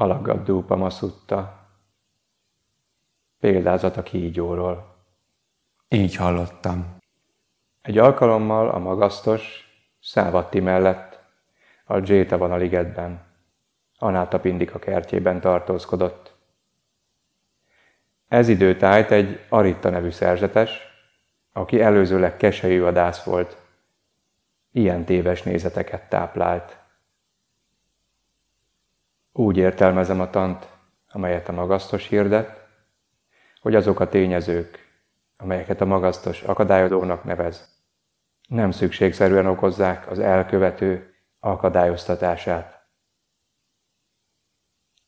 Alaggaddú Pamaszutta. Példázat a kígyóról. Így hallottam. Egy alkalommal a magasztos Szávatti mellett, a Dzséta van a ligetben, Anáta kertjében tartózkodott. Ez időtájt egy Aritta nevű szerzetes, aki előzőleg keselyű vadász volt, ilyen téves nézeteket táplált. Úgy értelmezem a tant, amelyet a magasztos hirdet, hogy azok a tényezők, amelyeket a magasztos akadályozónak nevez, nem szükségszerűen okozzák az elkövető akadályoztatását.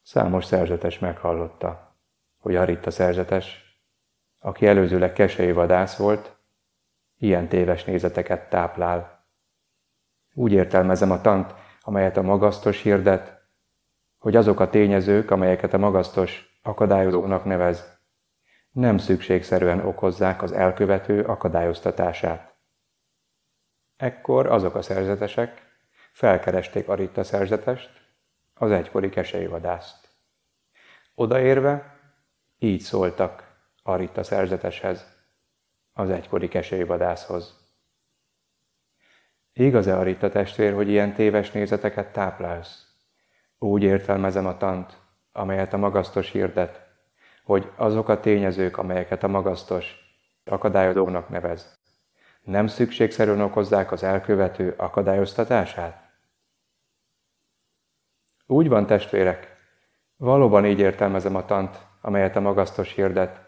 Számos szerzetes meghallotta, hogy Aritta szerzetes, aki előzőleg kesei vadász volt, ilyen téves nézeteket táplál. Úgy értelmezem a tant, amelyet a magasztos hirdet, hogy azok a tényezők, amelyeket a magasztos akadályozónak nevez, nem szükségszerűen okozzák az elkövető akadályoztatását. Ekkor azok a szerzetesek felkeresték Aritta szerzetest, az egykori keselyvadászt. Odaérve így szóltak Aritta szerzeteshez, az egykori keselyvadászhoz. Igaz-e Aritta testvér, hogy ilyen téves nézeteket táplálsz? Úgy értelmezem a tant, amelyet a magasztos hirdet, hogy azok a tényezők, amelyeket a magasztos akadályozónak nevez, nem szükségszerűen okozzák az elkövető akadályoztatását? Úgy van, testvérek, valóban így értelmezem a tant, amelyet a magasztos hirdet,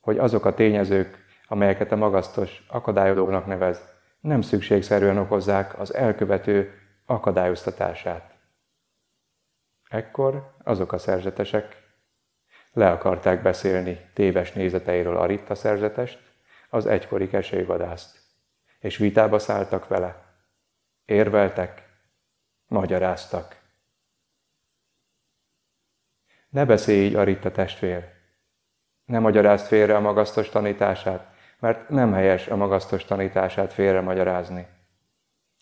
hogy azok a tényezők, amelyeket a magasztos akadályozónak nevez, nem szükségszerűen okozzák az elkövető akadályoztatását. Ekkor azok a szerzetesek le akarták beszélni téves nézeteiről Aritta szerzetest, az egykori keselyvadászt, és vitába szálltak vele. Érveltek, magyaráztak. Ne beszélj így, Aritta testvér! Ne magyarázd félre a magasztos tanítását, mert nem helyes a magasztos tanítását félre magyarázni.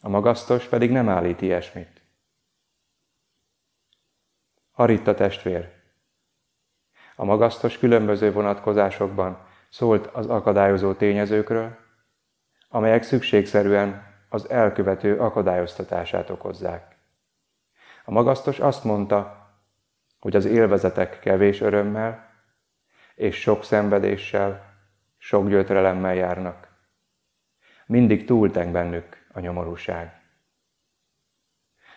A magasztos pedig nem állít ilyesmit. Aritta testvér. A magasztos különböző vonatkozásokban szólt az akadályozó tényezőkről, amelyek szükségszerűen az elkövető akadályoztatását okozzák. A magasztos azt mondta, hogy az élvezetek kevés örömmel és sok szenvedéssel, sok gyötrelemmel járnak. Mindig túlteng bennük a nyomorúság.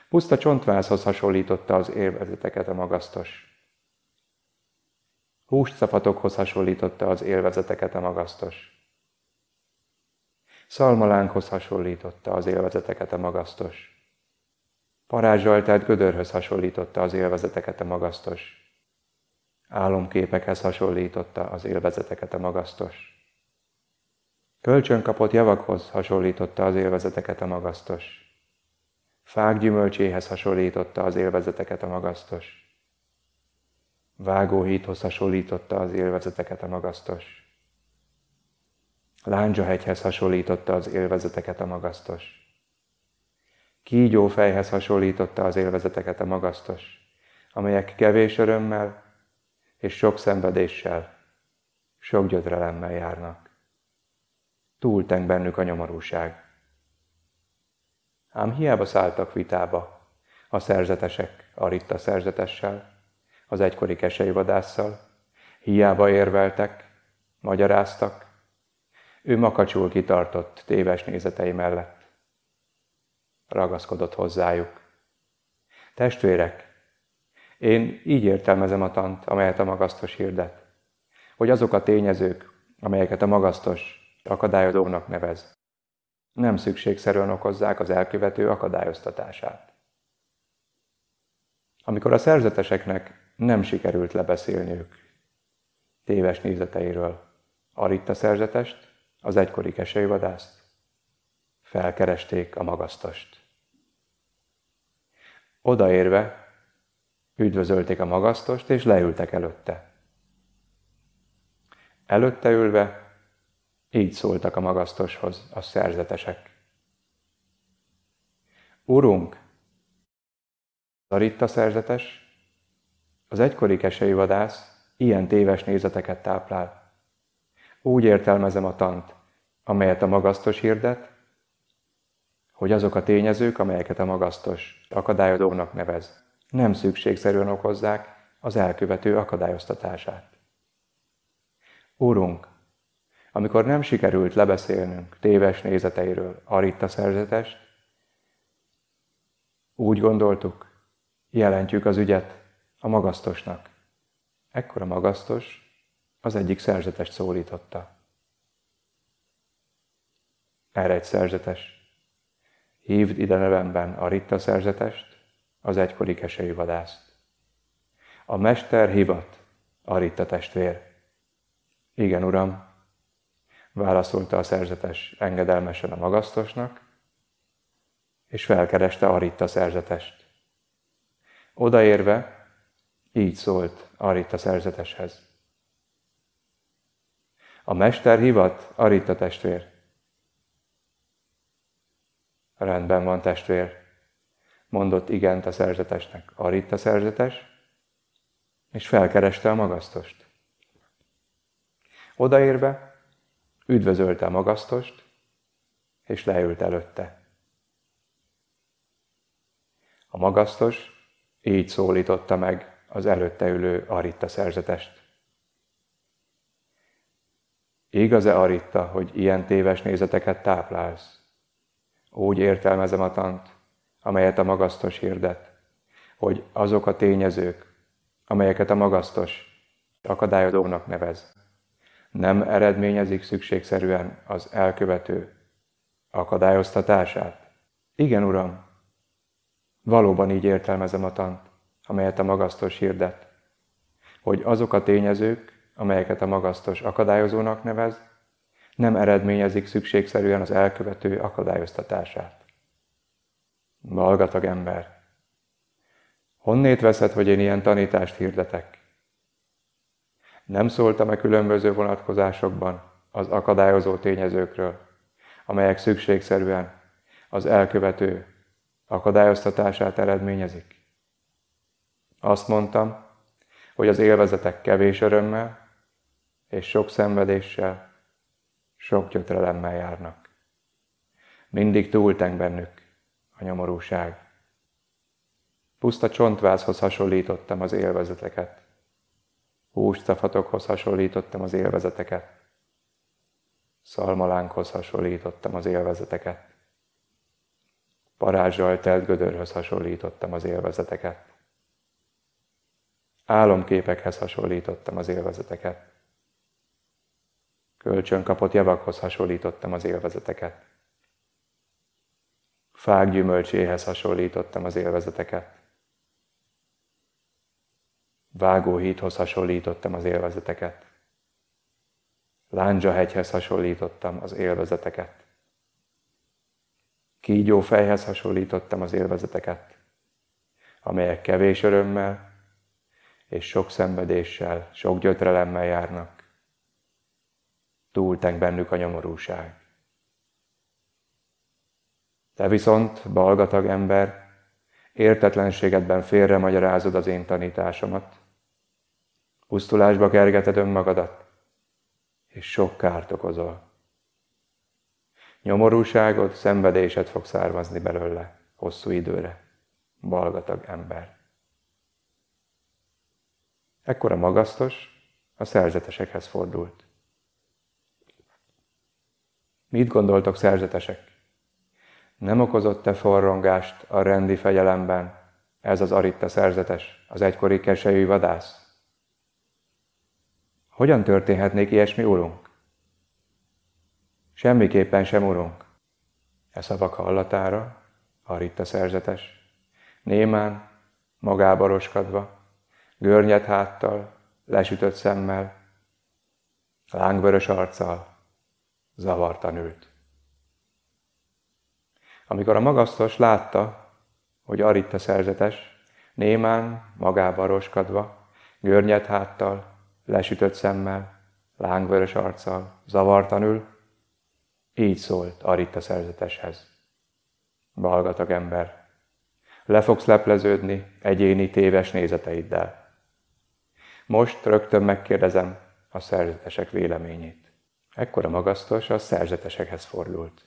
Puszta csontvázhoz hasonlította az élvezeteket a magasztos. Húscafatokhoz hasonlította az élvezeteket a magasztos. Szalmalánkhoz hasonlította az élvezeteket a magasztos. Parázsal telt gödörhöz hasonlította az élvezeteket a magasztos. Álomképekhez hasonlította az élvezeteket a magasztos. Kölcsönkapott javakhoz hasonlította az élvezeteket a magasztos. Fák gyümölcséhez hasonlította az élvezeteket a magasztos. Vágóhíthoz hasonlította az élvezeteket a magasztos. Lándzsahegyhez hasonlította az élvezeteket a magasztos. Kígyófejhez hasonlította az élvezeteket a magasztos, amelyek kevés örömmel és sok szenvedéssel, sok gyötrelemmel járnak. Túlteng bennük a nyomorúság. Ám hiába szálltak vitába a szerzetesek Aritta szerzetessel, az egykori kesei vadásszal, hiába érveltek, magyaráztak, ő makacsul kitartott téves nézetei mellett. Ragaszkodott hozzájuk. Testvérek, én így értelmezem a tant, amelyet a magasztos hirdet, hogy azok a tényezők, amelyeket a magasztos akadályozónak nevez, nem szükségszerűen okozzák az elkövető akadályoztatását. Amikor a szerzeteseknek nem sikerült lebeszélniük téves nézeteiről Aritta szerzetest, az egykori keselyvadászt, felkeresték a magasztost. Odaérve üdvözölték a magasztost, és leültek előtte. Előtte ülve így szóltak a magasztoshoz a szerzetesek. Urunk, Aritta szerzetes, Az egykori kesei vadász ilyen téves nézeteket táplál. Úgy értelmezem a tant, amelyet a magasztos hirdet, hogy azok a tényezők, amelyeket a magasztos akadályozónak nevez, nem szükségszerűen okozzák az elkövető akadályoztatását. Úrunk, amikor nem sikerült lebeszélnünk téves nézeteiről Aritta szerzetest, úgy gondoltuk, jelentjük az ügyet a magasztosnak. Ekkor a magasztos az egyik szerzetest szólította. Erre egy szerzetes. Hívd ide nevemben a Ritta szerzetest, az egykori keselyű vadászt. A mester hivat, a Ritta testvér. Igen, uram, válaszolta a szerzetes engedelmesen a magasztosnak, és felkereste Aritta szerzetest. Odaérve, így szólt Aritta szerzeteshez. A mester hivat, Aritta testvér. Rendben van, testvér, mondott igent a szerzetesnek. Aritta szerzetes, és felkereste a magasztost. Odaérve, üdvözölte a magasztost, és leült előtte. A magasztos így szólította meg az előtte ülő Aritta szerzetest. Igaz-e Aritta, hogy ilyen téves nézeteket táplálsz? Úgy értelmezem a tant, amelyet a magasztos hirdet, hogy azok a tényezők, amelyeket a magasztos akadályozónak nevez, nem eredményezik szükségszerűen az elkövető akadályoztatását? Igen, Uram, valóban így értelmezem a tant, amelyet a magasztos hirdet, hogy azok a tényezők, amelyeket a magasztos akadályozónak nevez, nem eredményezik szükségszerűen az elkövető akadályoztatását. Balgatag ember! Honnét veszed, hogy én ilyen tanítást hirdetek? Nem szóltam-e különböző vonatkozásokban az akadályozó tényezőkről, amelyek szükségszerűen az elkövető akadályoztatását eredményezik? Azt mondtam, hogy az élvezetek kevés örömmel és sok szenvedéssel, sok gyötrelemmel járnak. Mindig túlteng bennük a nyomorúság. Puszta csontvázhoz hasonlítottam az élvezeteket. Hústafatokhoz hasonlítottam az élvezeteket. Szalmalánkhoz hasonlítottam az élvezeteket. Parázsal telt gödörhöz hasonlítottam az élvezeteket. Álomképekhez hasonlítottam az élvezeteket. Kölcsön kapott javakhoz hasonlítottam az élvezeteket. Fák gyümölcséhez hasonlítottam az élvezeteket. Vágóhíthoz hasonlítottam az élvezeteket. Lándzsahegyhez hasonlítottam az élvezeteket. Kígyó fejhez hasonlítottam az élvezeteket, amelyek kevés örömmel és sok szenvedéssel, sok gyötrelemmel járnak. Túlteng bennük a nyomorúság. Te viszont, balgatag ember, értetlenségedben félre magyarázod az én tanításomat. Pusztulásba kergeted önmagadat, és sok kárt okozol. Nyomorúságod, szenvedésed fog származni belőle hosszú időre, balgatag ember. Ekkor a magasztos a szerzetesekhez fordult. Mit gondoltok, szerzetesek? Nem okozott-e forrongást a rendi fegyelemben ez az Aritta szerzetes, az egykori kesejű vadász? Hogyan történhetnék ilyesmi, urunk? Semmiképpen sem, urunk. E szavak hallatára, Aritta szerzetes, némán, magába roskadva, görnyet háttal, lesütött szemmel, lángvörös arccal, zavartan ült. Amikor a magasztos látta, hogy Aritta szerzetes, némán, magába roskadva, görnyet háttal, lesütött szemmel, lángvörös arccal, zavartan ül, így szólt Aritta szerzeteshez. Balgatag ember, le fogsz lepleződni egyéni téves nézeteiddel. Most rögtön megkérdezem a szerzetesek véleményét. Ekkor a magasztos a szerzetesekhez fordult.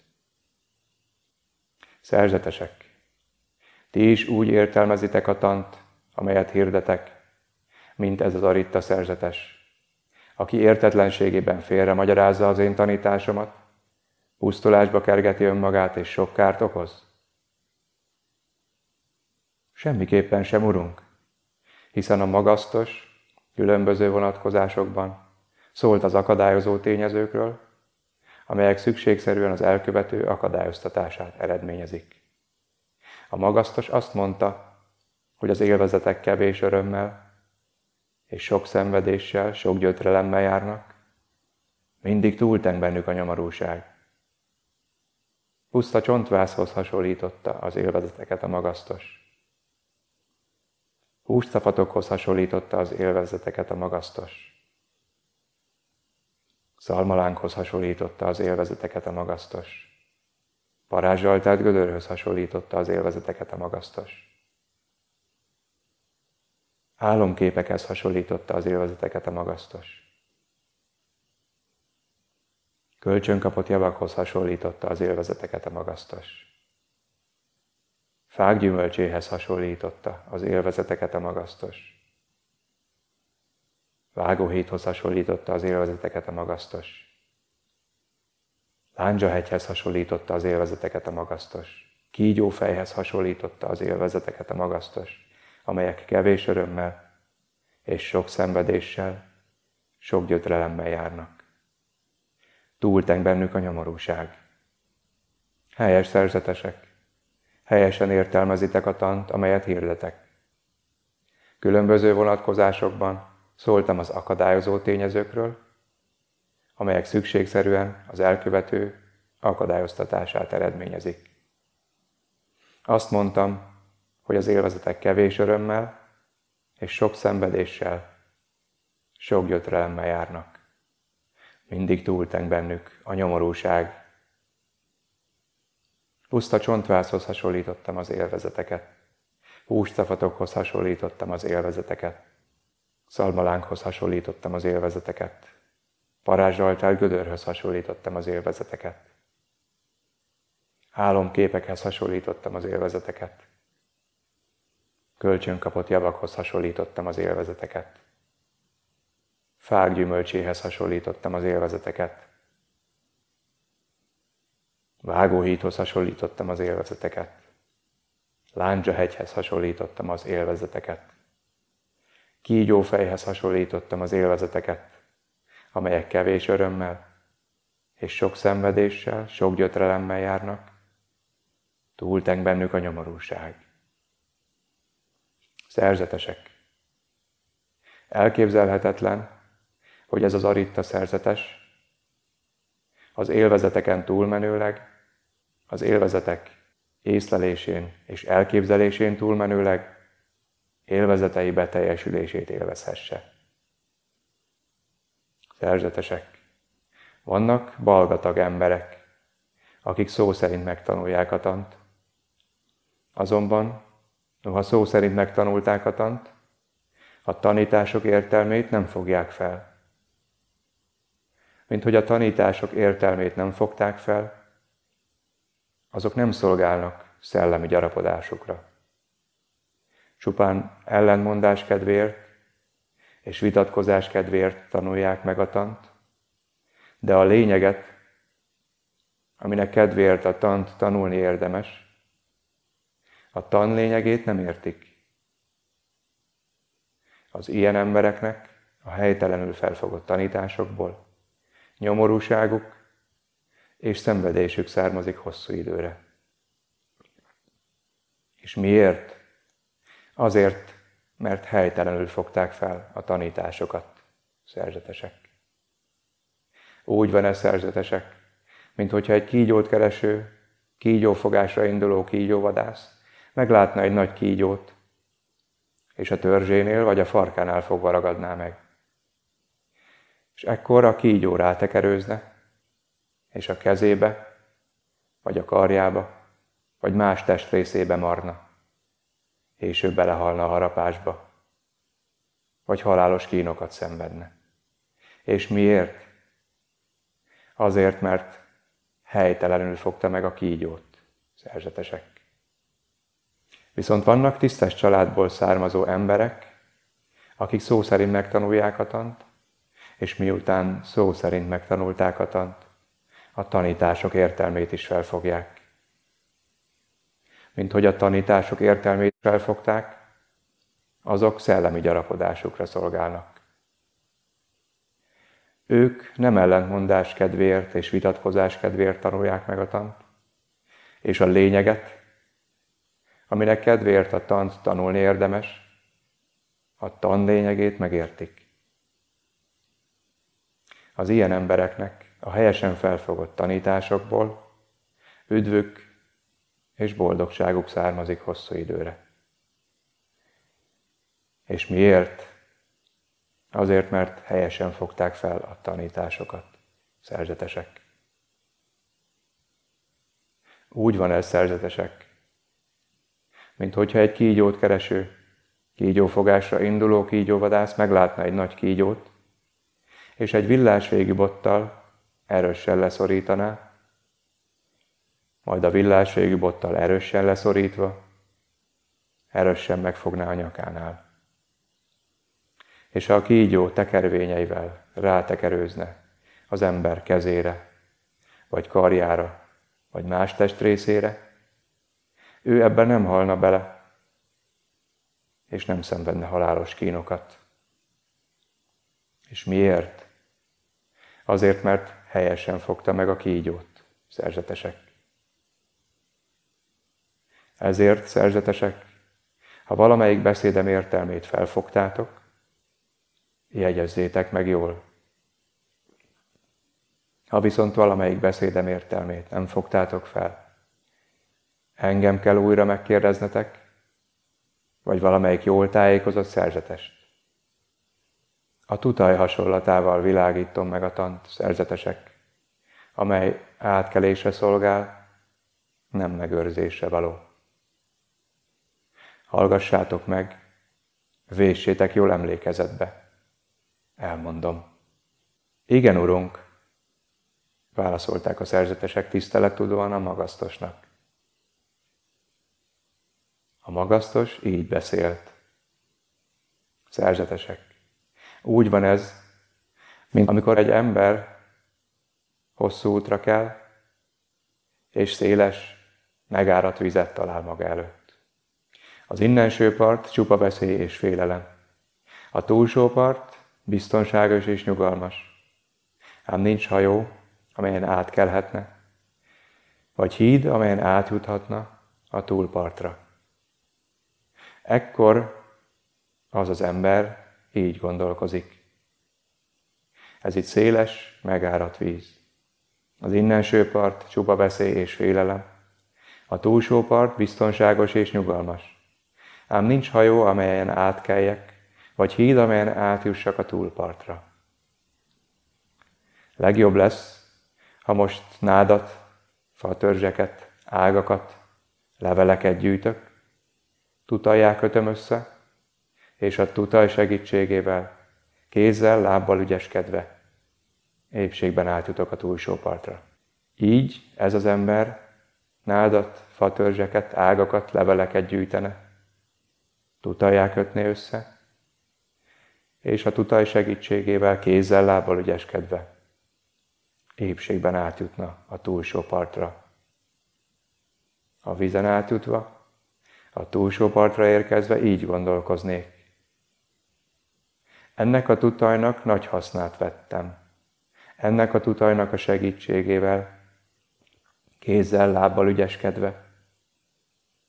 Szerzetesek, ti is úgy értelmezitek a tant, amelyet hirdetek, mint ez az aritta szerzetes, aki értetlenségében félre magyarázza az én tanításomat, pusztulásba kergeti önmagát és sok kárt okoz? Semmiképpen sem, Urunk, hiszen a magasztos, különböző vonatkozásokban szólt az akadályozó tényezőkről, amelyek szükségszerűen az elkövető akadályoztatását eredményezik. A magasztos azt mondta, hogy az élvezetek kevés örömmel és sok szenvedéssel, sok gyötrelemmel járnak, mindig túlteng bennük a nyomorúság. Puszta csontvászhoz hasonlította az élvezeteket a magasztos. Hústafatokhoz hasonlította az élvezeteket a magasztos. Szalmalánkhoz hasonlította az élvezeteket a magasztos. Parázsal telt gödörhöz hasonlította az élvezeteket a magasztos. Álomképekhez hasonlította az élvezeteket a magasztos. Kölcsönkapott javakhoz hasonlította az élvezeteket a magasztos. Fák gyümölcséhez hasonlította az élvezeteket a magasztos. Vágóhéthoz hasonlította az élvezeteket a magasztos. Lándzsahegyhez hasonlította az élvezeteket a magasztos. Kígyófejhez hasonlította az élvezeteket a magasztos, amelyek kevés örömmel és sok szenvedéssel, sok gyötrelemmel járnak. Túlteng bennük a nyomorúság. Helyes szerzetesek, helyesen értelmezitek a tant, amelyet hirdetek. Különböző vonatkozásokban szóltam az akadályozó tényezőkről, amelyek szükségszerűen az elkövető akadályoztatását eredményezik. Azt mondtam, hogy az élvezetek kevés örömmel és sok szenvedéssel, sok gyötrelemmel járnak. Mindig túlteng bennük a nyomorúság, Puszta csontvászhoz hasonlítottam az élvezeteket. Hústafatokhoz hasonlítottam az élvezeteket. Szalmalánkhoz hasonlítottam az élvezeteket. Parázsaltál gödörhöz hasonlítottam az élvezeteket. Álomképekhez hasonlítottam az élvezeteket. Kölcsönkapott javakhoz hasonlítottam az élvezeteket. Fák gyümölcséhez hasonlítottam az élvezeteket. Vágóhíthoz hasonlítottam az élvezeteket. hegyhez hasonlítottam az élvezeteket. Kígyófejhez hasonlítottam az élvezeteket, amelyek kevés örömmel és sok szenvedéssel, sok gyötrelemmel járnak. Túlteng bennük a nyomorúság. Szerzetesek. Elképzelhetetlen, hogy ez az aritta szerzetes az élvezeteken túlmenőleg az élvezetek észlelésén és elképzelésén túlmenőleg élvezetei beteljesülését élvezhesse. Szerzetesek. Vannak balgatag emberek, akik szó szerint megtanulják a tant. Azonban, noha szó szerint megtanulták a tant, a tanítások értelmét nem fogják fel. Mint hogy a tanítások értelmét nem fogták fel, azok nem szolgálnak szellemi gyarapodásukra. Csupán ellenmondás kedvéért és vitatkozás kedvéért tanulják meg a tant, de a lényeget, aminek kedvéért a tant tanulni érdemes, a tan lényegét nem értik. Az ilyen embereknek a helytelenül felfogott tanításokból nyomorúságuk és szenvedésük származik hosszú időre. És miért? Azért, mert helytelenül fogták fel a tanításokat, szerzetesek. Úgy van ez szerzetesek, mint hogyha egy kígyót kereső, kígyófogásra induló kígyóvadász meglátna egy nagy kígyót, és a törzsénél vagy a farkánál fogva ragadná meg. És ekkor a kígyó rátekerőzne, és a kezébe, vagy a karjába, vagy más testrészébe marna, és ő belehalna a harapásba, vagy halálos kínokat szenvedne. És miért? Azért, mert helytelenül fogta meg a kígyót, szerzetesek. Viszont vannak tisztes családból származó emberek, akik szó szerint megtanulják a tant, és miután szó szerint megtanulták a tant, a tanítások értelmét is felfogják. Mint hogy a tanítások értelmét felfogták, azok szellemi gyarapodásukra szolgálnak. Ők nem ellentmondás kedvéért és vitatkozás kedvéért tanulják meg a tant, és a lényeget, aminek kedvéért a tant tanulni érdemes, a tan lényegét megértik. Az ilyen embereknek a helyesen felfogott tanításokból üdvük és boldogságuk származik hosszú időre. És miért? Azért, mert helyesen fogták fel a tanításokat, szerzetesek. Úgy van ez, szerzetesek, mint hogyha egy kígyót kereső, kígyófogásra induló kígyóvadász meglátna egy nagy kígyót, és egy villásvégi bottal erősen leszorítaná, majd a villásvégi bottal erősen leszorítva, erősen megfogná a nyakánál. És a kígyó tekervényeivel rátekerőzne az ember kezére, vagy karjára, vagy más testrészére, ő ebben nem halna bele, és nem szenvedne halálos kínokat. És miért? Azért, mert helyesen fogta meg a kígyót, szerzetesek. Ezért, szerzetesek, ha valamelyik beszédem értelmét felfogtátok, jegyezzétek meg jól. Ha viszont valamelyik beszédem értelmét nem fogtátok fel, engem kell újra megkérdeznetek, vagy valamelyik jól tájékozott szerzetest. A tutaj hasonlatával világítom meg a tant szerzetesek, amely átkelésre szolgál, nem megőrzésre való. Hallgassátok meg, véssétek jól emlékezetbe. Elmondom. Igen, urunk, válaszolták a szerzetesek tisztelettudóan a magasztosnak. A magasztos így beszélt. Szerzetesek. Úgy van ez, mint amikor egy ember hosszú útra kell, és széles, megárat vizet talál maga előtt. Az innenső part csupa veszély és félelem. A túlsó part biztonságos és nyugalmas. Ám nincs hajó, amelyen átkelhetne, vagy híd, amelyen átjuthatna a túlpartra. Ekkor az az ember így gondolkozik. Ez itt széles, megárat víz. Az innenső part csupa veszély és félelem. A túlsó part biztonságos és nyugalmas. Ám nincs hajó, amelyen átkeljek, vagy híd, amelyen átjussak a túlpartra. Legjobb lesz, ha most nádat, fatörzseket, ágakat, leveleket gyűjtök, tutajjá kötöm össze, és a tutaj segítségével, kézzel, lábbal ügyeskedve, épségben átjutok a túlsó partra. Így ez az ember nádat, fatörzseket, ágakat, leveleket gyűjtene, tutajjá kötné össze, és a tutaj segítségével, kézzel, lábbal ügyeskedve, épségben átjutna a túlsó partra. A vízen átjutva, a túlsó partra érkezve így gondolkoznék. Ennek a tutajnak nagy hasznát vettem. Ennek a tutajnak a segítségével, kézzel, lábbal ügyeskedve,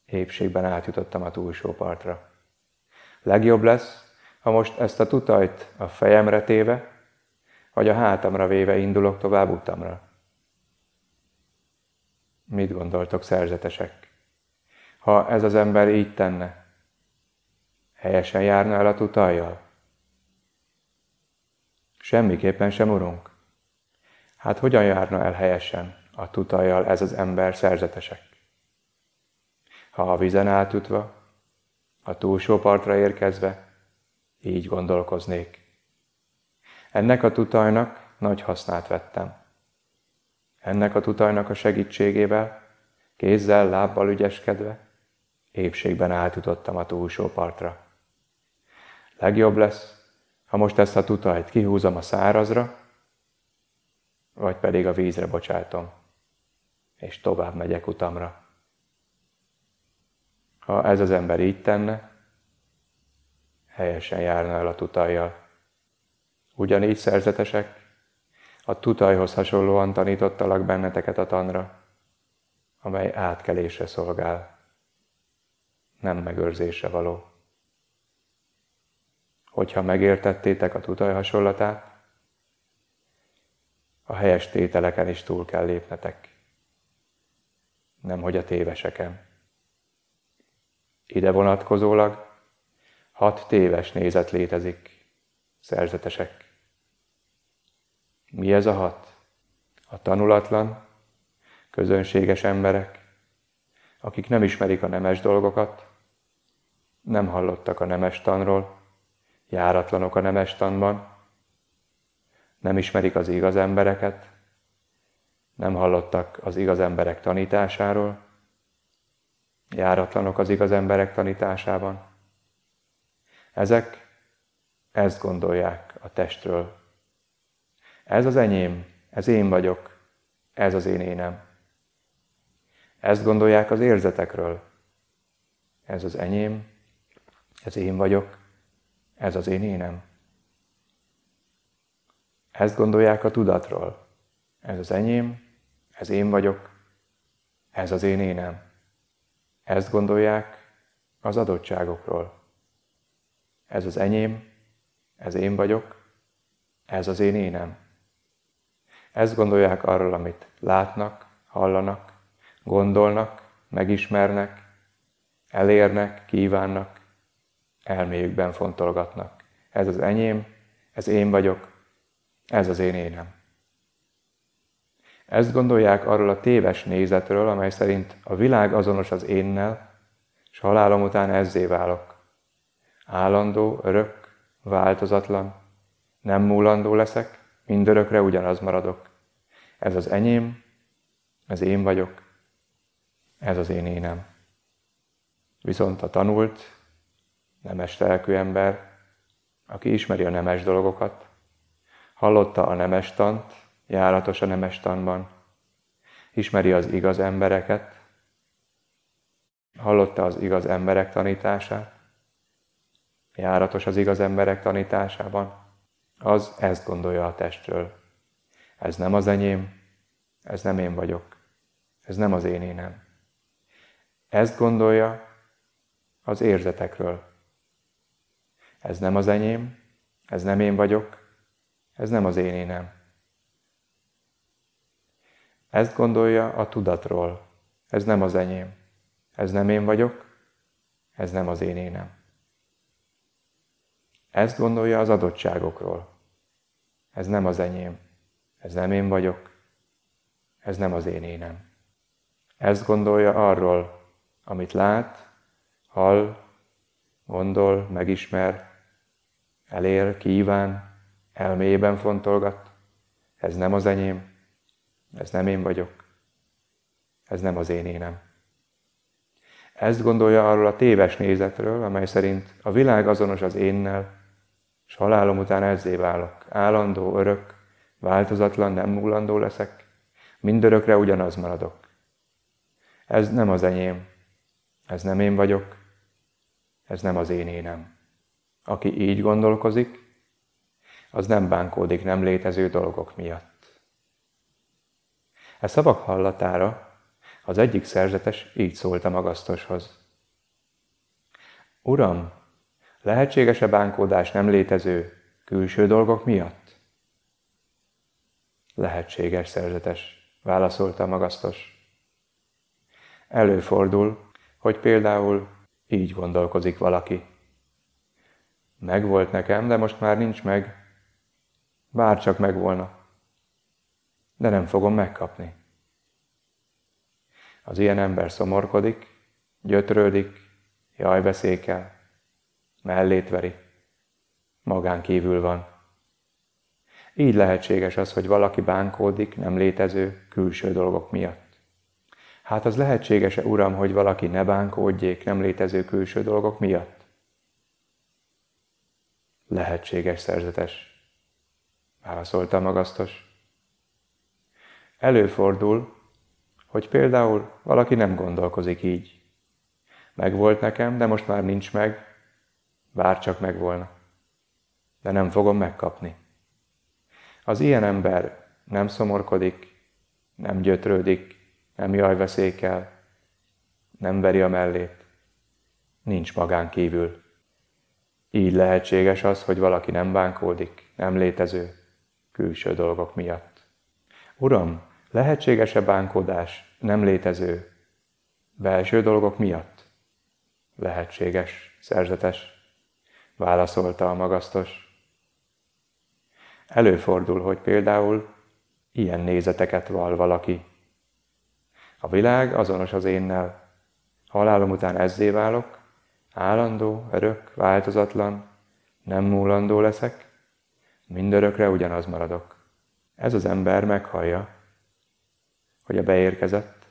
épségben átjutottam a túlsó partra. Legjobb lesz, ha most ezt a tutajt a fejemre téve, vagy a hátamra véve indulok tovább utamra. Mit gondoltok, szerzetesek? Ha ez az ember így tenne? Helyesen járna el a tutajjal? Semmiképpen sem, urunk. Hát hogyan járna el helyesen a tutajjal ez az ember szerzetesek? Ha a vizen átutva, a túlsó partra érkezve, így gondolkoznék. Ennek a tutajnak nagy hasznát vettem. Ennek a tutajnak a segítségével, kézzel, lábbal ügyeskedve, épségben átutottam a túlsó partra. Legjobb lesz, ha most ezt a tutajt kihúzom a szárazra, vagy pedig a vízre bocsátom, és tovább megyek utamra. Ha ez az ember így tenne, helyesen járna el a tutajjal. Ugyanígy szerzetesek, a tutajhoz hasonlóan tanítottalak benneteket a tanra, amely átkelésre szolgál, nem megőrzésre való. Hogyha megértettétek a tutaj hasonlatát, a helyes tételeken is túl kell lépnetek, nemhogy a téveseken. Ide vonatkozólag hat téves nézet létezik, szerzetesek. Mi ez a hat? A tanulatlan, közönséges emberek, akik nem ismerik a nemes dolgokat, nem hallottak a nemes tanról, járatlanok a nemes tanban, nem ismerik az igaz embereket, nem hallottak az igaz emberek tanításáról, járatlanok az igaz emberek tanításában. Ezek ezt gondolják a testről. Ez az enyém, ez én vagyok, ez az én énem. Ezt gondolják az érzetekről. Ez az enyém, ez én vagyok, ez az én énem. Ezt gondolják a tudatról. Ez az enyém, ez én vagyok, ez az én énem. Ezt gondolják az adottságokról. Ez az enyém, ez én vagyok, ez az én énem. Ezt gondolják arról, amit látnak, hallanak, gondolnak, megismernek, elérnek, kívánnak, elméjükben fontolgatnak. Ez az enyém, ez én vagyok, ez az én énem. Ezt gondolják arról a téves nézetről, amely szerint a világ azonos az énnel, és halálom után ezzé válok. Állandó, örök, változatlan, nem múlandó leszek, mindörökre ugyanaz maradok. Ez az enyém, ez én vagyok, ez az én énem. Viszont a tanult, nemes lelkű ember, aki ismeri a nemes dolgokat, hallotta a nemes tant, járatos a nemes tanban, ismeri az igaz embereket, hallotta az igaz emberek tanítását, járatos az igaz emberek tanításában, az ezt gondolja a testről. Ez nem az enyém, ez nem én vagyok, ez nem az én énem. Ezt gondolja az érzetekről. Ez nem az enyém, ez nem én vagyok, ez nem az én énem. Ezt gondolja a tudatról. Ez nem az enyém. Ez nem én vagyok, ez nem az én énem. Ezt gondolja az adottságokról. Ez nem az enyém. Ez nem én vagyok, ez nem az én énem. Ezt gondolja arról, amit lát, hall, gondol, megismer, elér, kíván, elméjében fontolgat. Ez nem az enyém, ez nem én vagyok, ez nem az én énem. Ezt gondolja arról a téves nézetről, amely szerint a világ azonos az énnel, és halálom után ezzé válok. Állandó, örök, változatlan, nem múlandó leszek, mindörökre ugyanaz maradok. Ez nem az enyém, ez nem én vagyok, ez nem az én énem. Aki így gondolkozik, az nem bánkódik nem létező dolgok miatt. E szavak hallatára az egyik szerzetes így szólt a magasztoshoz. Uram, lehetséges-e bánkódás nem létező külső dolgok miatt? Lehetséges, szerzetes, válaszolta a magasztos. Előfordul, hogy például így gondolkozik valaki. Megvolt nekem, de most már nincs meg. Bár csak megvolna. De nem fogom megkapni. Az ilyen ember szomorkodik, gyötrődik, jaj beszékel, mellét veri. magán kívül van. Így lehetséges az, hogy valaki bánkódik nem létező külső dolgok miatt. Hát az lehetséges-e, Uram, hogy valaki ne bánkódjék nem létező külső dolgok miatt? Lehetséges, szerzetes. Válaszolta magasztos. Előfordul, hogy például valaki nem gondolkozik így. Megvolt nekem, de most már nincs meg, bár csak megvolna. De nem fogom megkapni. Az ilyen ember nem szomorkodik, nem gyötrődik, nem jaj nem veri a mellét, nincs magán kívül. Így lehetséges az, hogy valaki nem bánkódik, nem létező, külső dolgok miatt. Uram, lehetséges-e bánkódás nem létező, belső dolgok miatt? Lehetséges, szerzetes, válaszolta a magasztos. Előfordul, hogy például ilyen nézeteket val valaki. A világ azonos az énnel. Halálom után ezzé válok, állandó, örök, változatlan, nem múlandó leszek, mindörökre ugyanaz maradok. Ez az ember meghallja, hogy a beérkezett,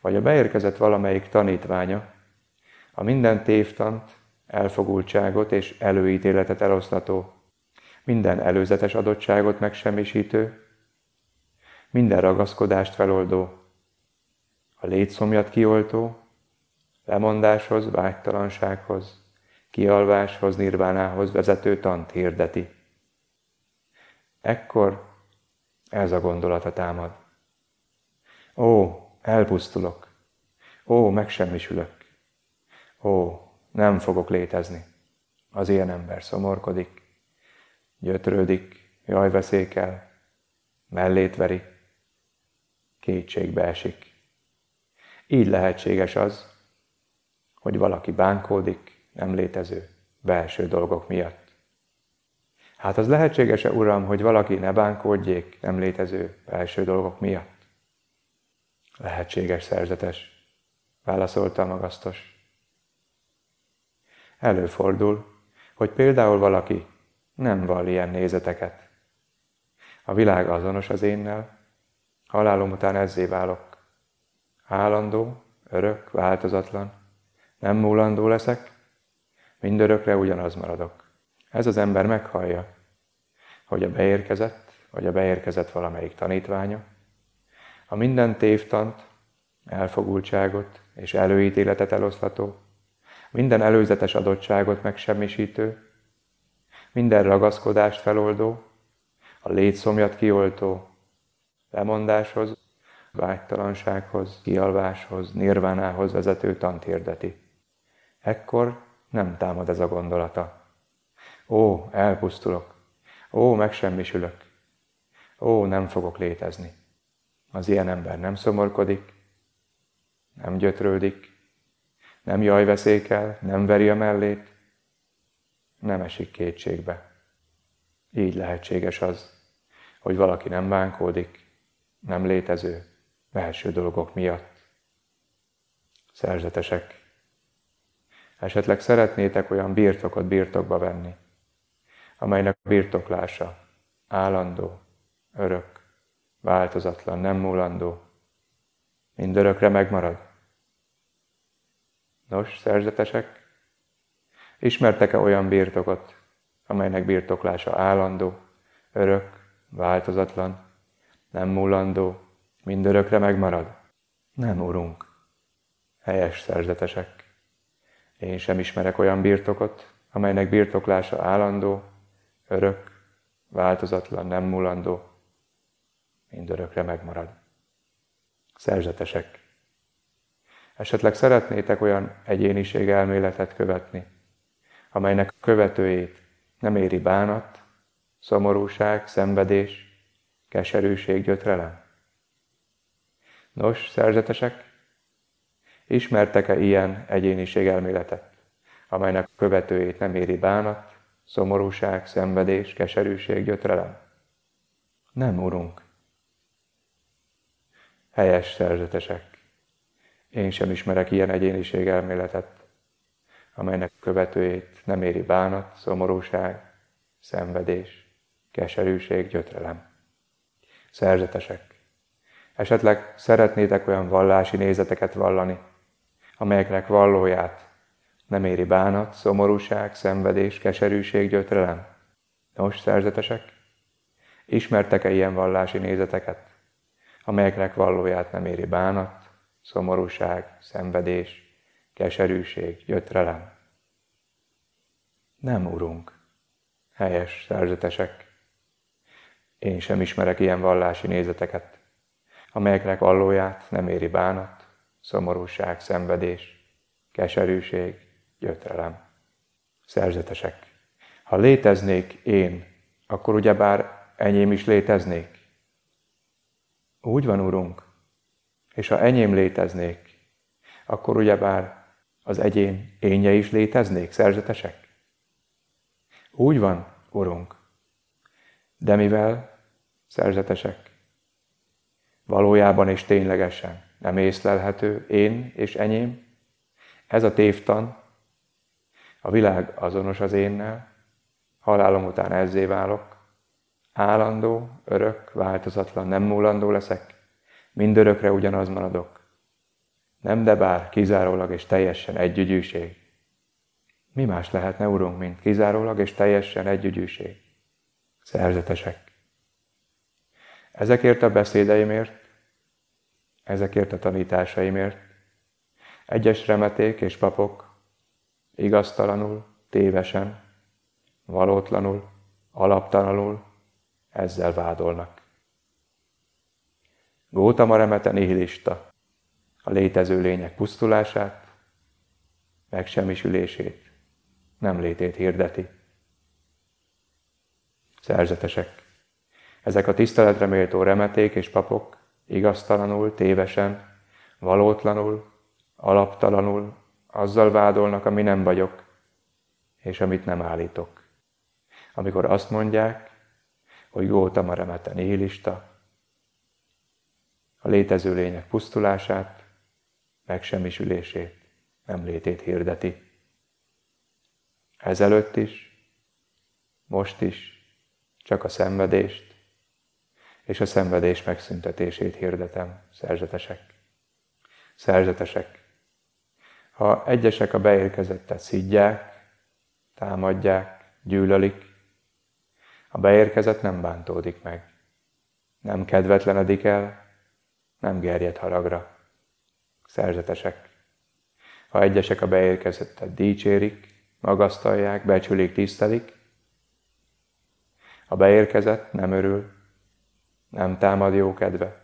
vagy a beérkezett valamelyik tanítványa, a minden tévtant, elfogultságot és előítéletet eloszlató, minden előzetes adottságot megsemmisítő, minden ragaszkodást feloldó, a létszomjat kioltó, lemondáshoz, vágytalansághoz, kialváshoz, nirvánához vezető tant hirdeti. Ekkor ez a gondolata támad. Ó, elpusztulok. Ó, megsemmisülök. Ó, nem fogok létezni. Az ilyen ember szomorkodik, gyötrődik, jaj veszékel, mellét veri, kétségbe esik. Így lehetséges az, hogy valaki bánkódik nem létező belső dolgok miatt. Hát az lehetséges-e, Uram, hogy valaki ne bánkódjék nem létező belső dolgok miatt? Lehetséges, szerzetes, válaszolta a magasztos. Előfordul, hogy például valaki nem vall ilyen nézeteket. A világ azonos az énnel, halálom után ezzé válok. Állandó, örök, változatlan, nem múlandó leszek, mindörökre ugyanaz maradok. Ez az ember meghallja, hogy a beérkezett, vagy a beérkezett valamelyik tanítványa, a minden tévtant, elfogultságot és előítéletet eloszlató, minden előzetes adottságot megsemmisítő, minden ragaszkodást feloldó, a létszomjat kioltó, lemondáshoz, vágytalansághoz, kialváshoz, nirvánához vezető tant hirdeti. Ekkor nem támad ez a gondolata. Ó, elpusztulok. Ó, megsemmisülök. Ó, nem fogok létezni. Az ilyen ember nem szomorkodik, nem gyötrődik, nem jaj veszékel, nem veri a mellét, nem esik kétségbe. Így lehetséges az, hogy valaki nem bánkódik, nem létező, belső dolgok miatt. Szerzetesek, esetleg szeretnétek olyan birtokot birtokba venni, amelynek birtoklása állandó, örök, változatlan, nem múlandó, mindörökre megmarad. Nos, szerzetesek, ismertek-e olyan birtokot, amelynek birtoklása állandó, örök, változatlan, nem múlandó, mindörökre megmarad? Nem, Urunk. Helyes szerzetesek. Én sem ismerek olyan birtokot, amelynek birtoklása állandó, örök, változatlan, nem múlandó, mindörökre megmarad. Szerzetesek. Esetleg szeretnétek olyan egyéniség elméletet követni, amelynek követőjét nem éri bánat, szomorúság, szenvedés, keserűség, gyötrelem? Nos, szerzetesek, ismertek-e ilyen egyéniség elméletet, amelynek követőjét nem éri bánat, szomorúság, szenvedés, keserűség, gyötrelem? Nem, Urunk. Helyes szerzetesek. Én sem ismerek ilyen egyéniség elméletet, amelynek követőjét nem éri bánat, szomorúság, szenvedés, keserűség, gyötrelem. Szerzetesek. Esetleg szeretnétek olyan vallási nézeteket vallani, amelyeknek vallóját nem éri bánat, szomorúság, szenvedés, keserűség, gyötrelem? Nos, szerzetesek, ismertek-e ilyen vallási nézeteket, amelyeknek vallóját nem éri bánat, szomorúság, szenvedés, keserűség, gyötrelem? Nem, Urunk. Helyes, szerzetesek. Én sem ismerek ilyen vallási nézeteket, amelyeknek vallóját nem éri bánat, szomorúság, szenvedés, keserűség, gyötrelem. Szerzetesek. Ha léteznék én, akkor ugyebár enyém is léteznék. Úgy van, Urunk, és ha enyém léteznék, akkor ugyebár az egyén énje is léteznék, szerzetesek? Úgy van, Urunk. De mivel szerzetesek, valójában és ténylegesen nem észlelhető én és enyém, ez a tévtan, a világ azonos az énnel, halálom után ezzé válok, állandó, örök, változatlan, nem múlandó leszek, mindörökre ugyanaz maradok. Nem de bár kizárólag és teljesen együgyűség. Mi más lehetne, Urunk, mint kizárólag és teljesen együgyűség? Szerzetesek. Ezekért a beszédeimért, ezekért a tanításaimért, egyes remeték és papok igaztalanul, tévesen, valótlanul, alaptalanul ezzel vádolnak. Gótama remete nihilista, a létező lények pusztulását, megsemmisülését, nem létét hirdeti. Szerzetesek. Ezek a tiszteletre méltó remeték és papok igaztalanul, tévesen, valótlanul, alaptalanul azzal vádolnak, ami nem vagyok, és amit nem állítok. Amikor azt mondják, hogy Gótama remete nihilista, a létező lények pusztulását, megsemmisülését, nem létét hirdeti. Ezelőtt is, most is, csak a szenvedést és a szenvedés megszüntetését hirdetem, szerzetesek. Szerzetesek. Ha egyesek a beérkezettet szidják, támadják, gyűlölik, a beérkezett nem bántódik meg, nem kedvetlenedik el, nem gerjed haragra. Szerzetesek. Ha egyesek a beérkezettet dicsérik, magasztalják, becsülik, tisztelik. A beérkezett nem örül, nem támad jó kedve,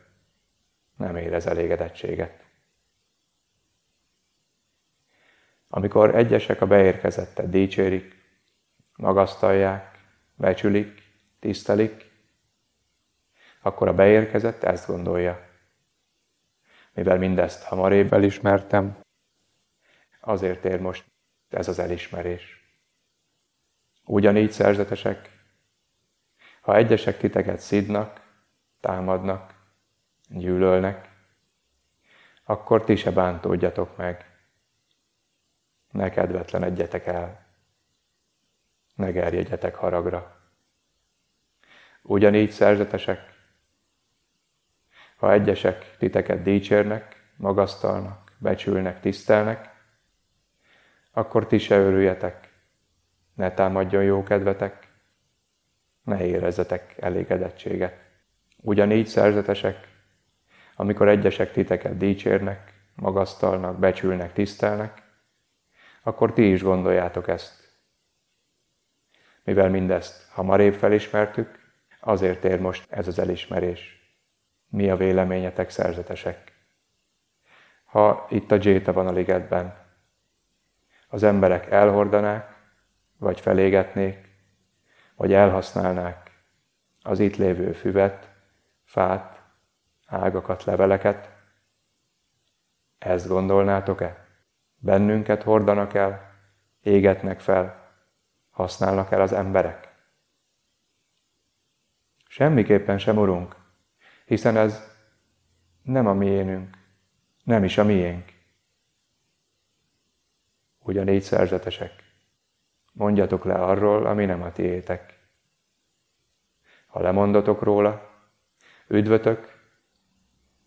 nem érez elégedettséget. Amikor egyesek a beérkezettet dicsérik, magasztalják, becsülik, tisztelik, akkor a beérkezett ezt gondolja. Mivel mindezt hamarébb elismertem, azért ér most ez az elismerés. Ugyanígy szerzetesek, ha egyesek titeket szidnak, támadnak, gyűlölnek, akkor ti se bántódjatok meg. Ne kedvetlenedjetek el. Ne gerjedjetek haragra. Ugyanígy szerzetesek, ha egyesek titeket dicsérnek, magasztalnak, becsülnek, tisztelnek, akkor ti se örüljetek, ne támadjon jó kedvetek, ne érezzetek elégedettséget. Ugyanígy szerzetesek, amikor egyesek titeket dicsérnek, magasztalnak, becsülnek, tisztelnek, akkor ti is gondoljátok ezt. Mivel mindezt hamarébb felismertük, azért ér most ez az elismerés. Mi a véleményetek, szerzetesek? Ha itt a Jéta van a ligetben, az emberek elhordanák, vagy felégetnék, vagy elhasználnák az itt lévő füvet, fát, ágakat, leveleket. Ezt gondolnátok-e? Bennünket hordanak el, égetnek fel, használnak el az emberek? Semmiképpen sem, Urunk, hiszen ez nem a miénünk, nem is a miénk ugyanígy szerzetesek. Mondjatok le arról, ami nem a tiétek. ha lemondotok róla, üdvötök,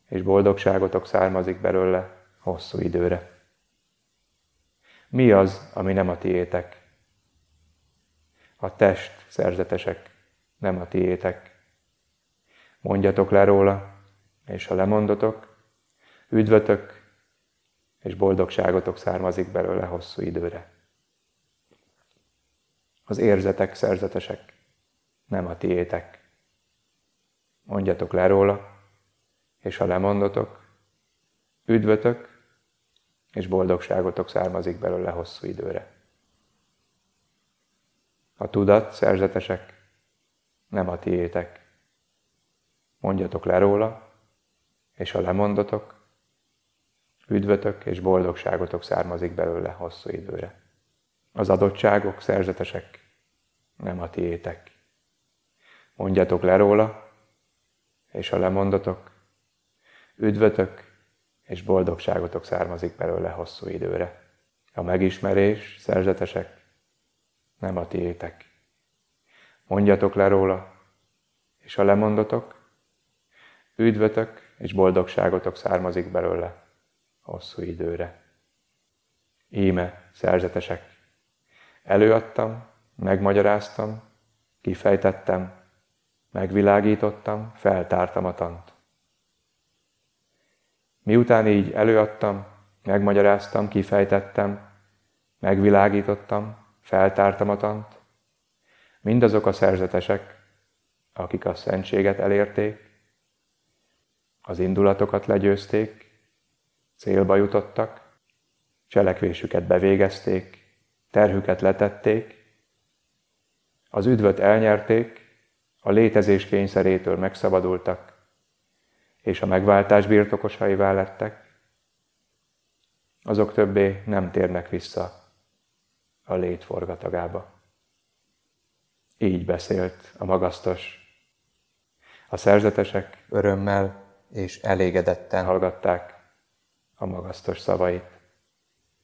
és boldogságotok származik belőle hosszú időre. Mi az, ami nem a tiétek? A test, szerzetesek, nem a tiétek. Mondjatok le róla, és ha lemondotok, üdvötök, és boldogságotok származik belőle hosszú időre. Az érzetek, szerzetesek, nem a tiétek. Mondjatok le róla, és ha lemondotok, üdvötök, és boldogságotok származik belőle hosszú időre. A tudat, szerzetesek, nem a tiétek. Mondjatok le róla, és ha lemondotok, üdvötök és boldogságotok származik belőle hosszú időre. Az adottságok, szerzetesek, nem a tiétek. Mondjatok le róla, és ha lemondotok, üdvötök és boldogságotok származik belőle hosszú időre. A megismerés, szerzetesek, nem a tiétek. Mondjatok le róla, és ha lemondotok, üdvötök és boldogságotok származik belőle hosszú időre. Íme, szerzetesek, előadtam, megmagyaráztam, kifejtettem, megvilágítottam, feltártam a tant. Miután így előadtam, megmagyaráztam, kifejtettem, megvilágítottam, feltártam a tant, mindazok a szerzetesek, akik a szentséget elérték, az indulatokat legyőzték, célba jutottak, cselekvésüket bevégezték, terhüket letették, az üdvöt elnyerték, a létezés kényszerétől megszabadultak, és a megváltás birtokosaivá lettek, azok többé nem térnek vissza a lét forgatagába. Így beszélt a magasztos. A szerzetesek örömmel és elégedetten hallgatták a magasztos szavait.